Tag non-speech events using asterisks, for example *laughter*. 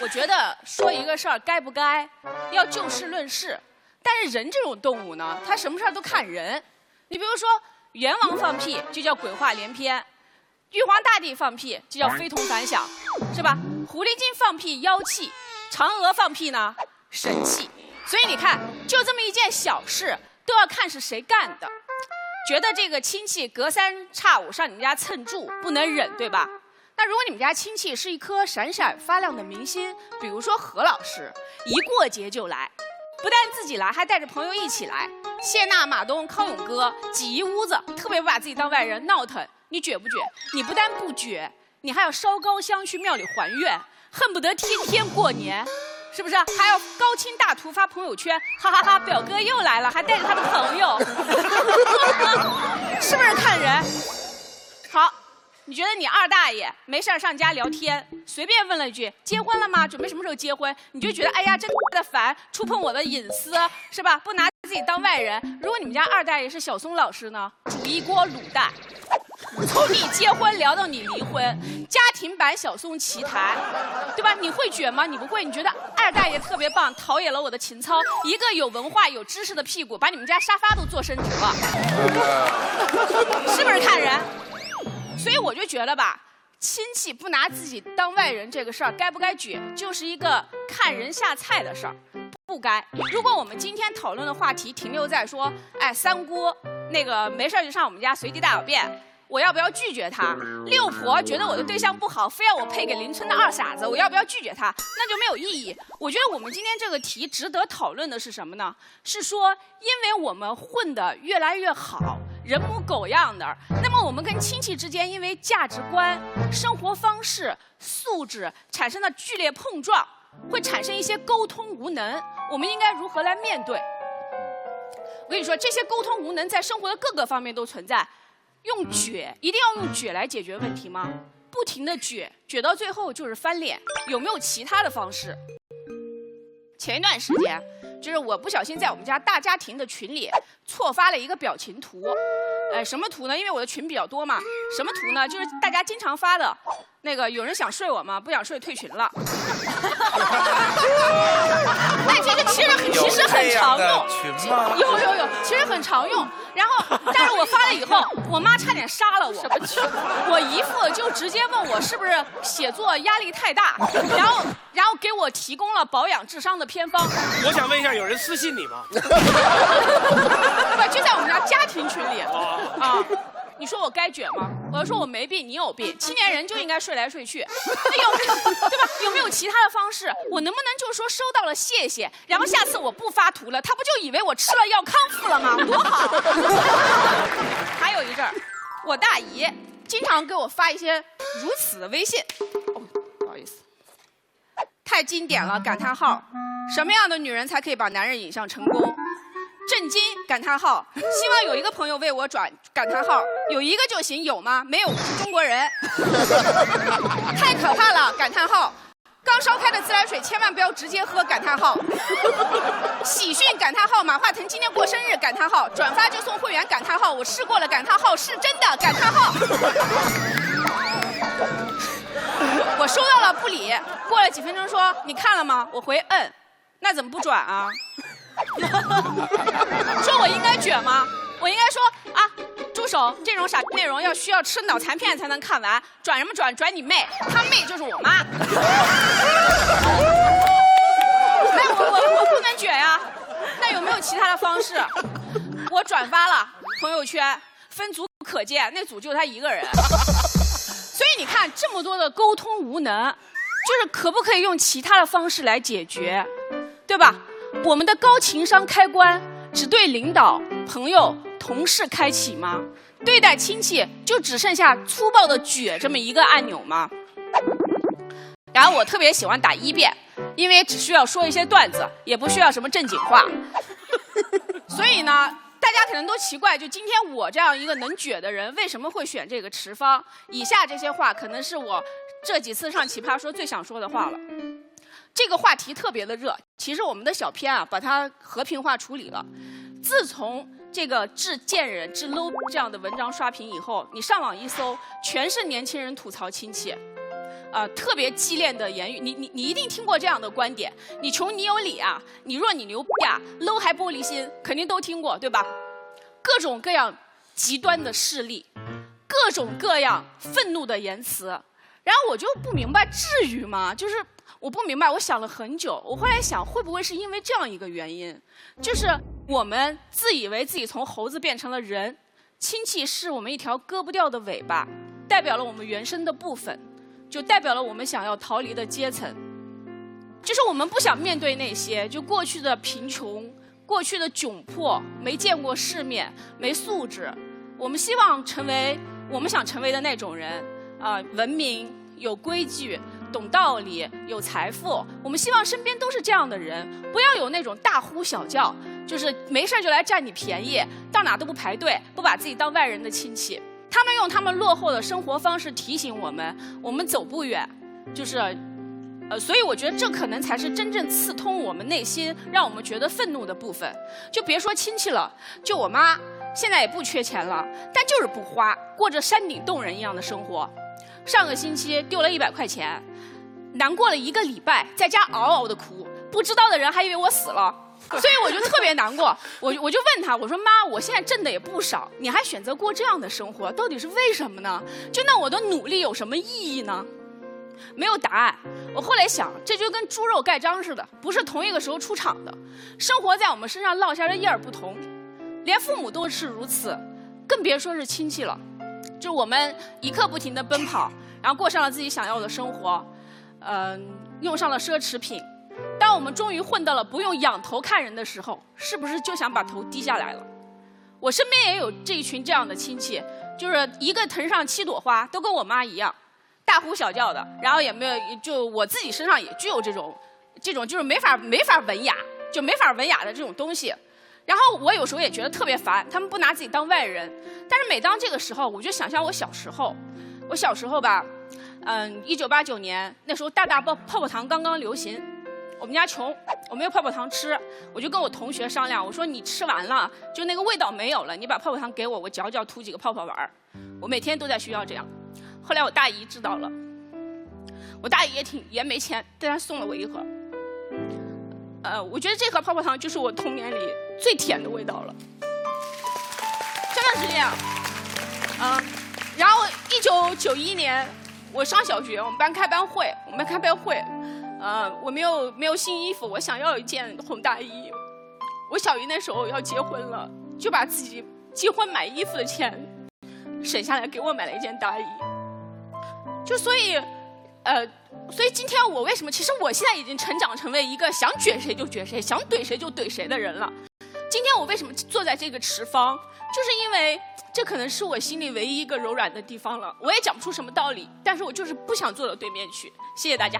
我觉得说一个事儿该不该，要就事论事。但是人这种动物呢，他什么事儿都看人。你比如说，阎王放屁就叫鬼话连篇，玉皇大帝放屁就叫非同凡响，是吧？狐狸精放屁妖气，嫦娥放屁呢神气。所以你看，就这么一件小事，都要看是谁干的。觉得这个亲戚隔三差五上你们家蹭住，不能忍，对吧？那如果你们家亲戚是一颗闪闪发亮的明星，比如说何老师，一过节就来，不但自己来，还带着朋友一起来，谢娜、马东、康永哥挤一屋子，特别不把自己当外人，闹腾，你卷不卷？你不但不卷，你还要烧高香去庙里还愿，恨不得天天过年。是不是还要高清大图发朋友圈？哈哈哈，表哥又来了，还带着他的朋友，*laughs* 是不是看人？好，你觉得你二大爷没事上家聊天，随便问了一句结婚了吗？准备什么时候结婚？你就觉得哎呀真的烦，触碰我的隐私是吧？不拿自己当外人。如果你们家二大爷是小松老师呢？煮一锅卤蛋。从你结婚聊到你离婚，家庭版小松奇谈，对吧？你会卷吗？你不会？你觉得二大爷特别棒，陶冶了我的情操，一个有文化、有知识的屁股，把你们家沙发都坐伸直了，*laughs* 是不是看人？所以我就觉得吧，亲戚不拿自己当外人这个事儿，该不该举，就是一个看人下菜的事儿，不该。如果我们今天讨论的话题停留在说，哎，三姑那个没事就上我们家随地大小便。我要不要拒绝他？六婆觉得我的对象不好，非要我配给邻村的二傻子，我要不要拒绝他？那就没有意义。我觉得我们今天这个题值得讨论的是什么呢？是说，因为我们混得越来越好，人模狗样的，那么我们跟亲戚之间因为价值观、生活方式、素质产生的剧烈碰撞，会产生一些沟通无能。我们应该如何来面对？我跟你说，这些沟通无能在生活的各个方面都存在。用撅，一定要用撅来解决问题吗？不停的撅，撅到最后就是翻脸。有没有其他的方式？前一段时间，就是我不小心在我们家大家庭的群里错发了一个表情图。呃，什么图呢？因为我的群比较多嘛。什么图呢？就是大家经常发的，那个有人想睡我吗？不想睡退群了。*laughs* 哎，这个其实其实很常用，有有有，其实很常用。然后，但是我发了以后，我妈差点杀了我。什么群？我姨父就直接问我是不是写作压力太大，然后然后给我提供了保养智商的偏方。我想问一下，有人私信你吗？*laughs* 不，就在我们家家庭群里。啊，你说我该卷吗？我要说我没病，你有病。青年人就应该睡来睡去，那有对吧？有没有其他的方式？我能不能就说收到了谢谢，然后下次我不发图了，他不就以为我吃了药康复了吗？多好！*laughs* 还有一阵儿，我大姨经常给我发一些如此的微信，哦，不好意思，太经典了！感叹号，什么样的女人才可以把男人引向成功？震惊！感叹号！希望有一个朋友为我转感叹号，有一个就行，有吗？没有，中国人。*laughs* 太可怕了！感叹号！刚烧开的自来水千万不要直接喝！感叹号！喜讯！感叹号！马化腾今天过生日！感叹号！转发就送会员！感叹号！我试过了！感叹号！是真的！感叹号！*laughs* 我收到了不理，过了几分钟说你看了吗？我回嗯，那怎么不转啊？*laughs* 说我应该卷吗？我应该说啊，住手！这种傻内容要需要吃脑残片才能看完，转什么转？转你妹！他妹就是我妈。*laughs* 那，我我我不能卷呀。那有没有其他的方式？我转发了朋友圈，分组可见，那组就他一个人。*laughs* 所以你看，这么多的沟通无能，就是可不可以用其他的方式来解决，对吧？我们的高情商开关只对领导、朋友、同事开启吗？对待亲戚就只剩下粗暴的撅这么一个按钮吗？然后我特别喜欢打一辩，因为只需要说一些段子，也不需要什么正经话。*laughs* 所以呢，大家可能都奇怪，就今天我这样一个能撅的人，为什么会选这个持方？以下这些话可能是我这几次上奇葩说最想说的话了。这个话题特别的热，其实我们的小片啊把它和平化处理了。自从这个致贱人、致 low 这样的文章刷屏以后，你上网一搜，全是年轻人吐槽亲戚。呃特别激烈的言语。你你你一定听过这样的观点：你穷你有理啊，你弱你牛逼啊，low 还玻璃心，肯定都听过对吧？各种各样极端的势力，各种各样愤怒的言辞，然后我就不明白，至于吗？就是我不明白，我想了很久，我后来想，会不会是因为这样一个原因，就是我们自以为自己从猴子变成了人，亲戚是我们一条割不掉的尾巴，代表了我们原生的部分，就代表了我们想要逃离的阶层，就是我们不想面对那些就过去的贫穷。过去的窘迫，没见过世面，没素质。我们希望成为我们想成为的那种人，啊，文明、有规矩、懂道理、有财富。我们希望身边都是这样的人，不要有那种大呼小叫，就是没事就来占你便宜，到哪都不排队，不把自己当外人的亲戚。他们用他们落后的生活方式提醒我们，我们走不远，就是。呃，所以我觉得这可能才是真正刺痛我们内心，让我们觉得愤怒的部分。就别说亲戚了，就我妈现在也不缺钱了，但就是不花，过着山顶洞人一样的生活。上个星期丢了一百块钱，难过了一个礼拜，在家嗷嗷的哭，不知道的人还以为我死了，*laughs* 所以我就特别难过。我我就问他，我说妈，我现在挣的也不少，你还选择过这样的生活，到底是为什么呢？就那我的努力有什么意义呢？没有答案。我后来想，这就跟猪肉盖章似的，不是同一个时候出场的。生活在我们身上落下的叶儿不同，连父母都是如此，更别说是亲戚了。就我们一刻不停的奔跑，*laughs* 然后过上了自己想要的生活，嗯，用上了奢侈品。当我们终于混到了不用仰头看人的时候，是不是就想把头低下来了？我身边也有这一群这样的亲戚，就是一个藤上七朵花，都跟我妈一样。大呼小叫的，然后也没有，就我自己身上也具有这种，这种就是没法没法文雅，就没法文雅的这种东西。然后我有时候也觉得特别烦，他们不拿自己当外人。但是每当这个时候，我就想象我小时候，我小时候吧，嗯，一九八九年那时候大大泡泡泡糖刚刚流行，我们家穷，我没有泡泡糖吃，我就跟我同学商量，我说你吃完了，就那个味道没有了，你把泡泡糖给我，我嚼嚼吐几个泡泡玩儿。我每天都在学校这样。后来我大姨知道了，我大姨也挺也没钱，但她送了我一盒。呃，我觉得这盒泡泡糖就是我童年里最甜的味道了，真的是这样。啊，然后一九九一年我上小学，我们班开班会，我们班开班会，呃，我没有没有新衣服，我想要一件红大衣。我小姨那时候要结婚了，就把自己结婚买衣服的钱省下来给我买了一件大衣。就所以，呃，所以今天我为什么？其实我现在已经成长成为一个想卷谁就卷谁，想怼谁就怼谁的人了。今天我为什么坐在这个池方？就是因为 *tsk* 这可能是我心里唯一一个柔软的地方了。我也讲不出什么道理，但是我就是不想坐到对面去。谢谢大家。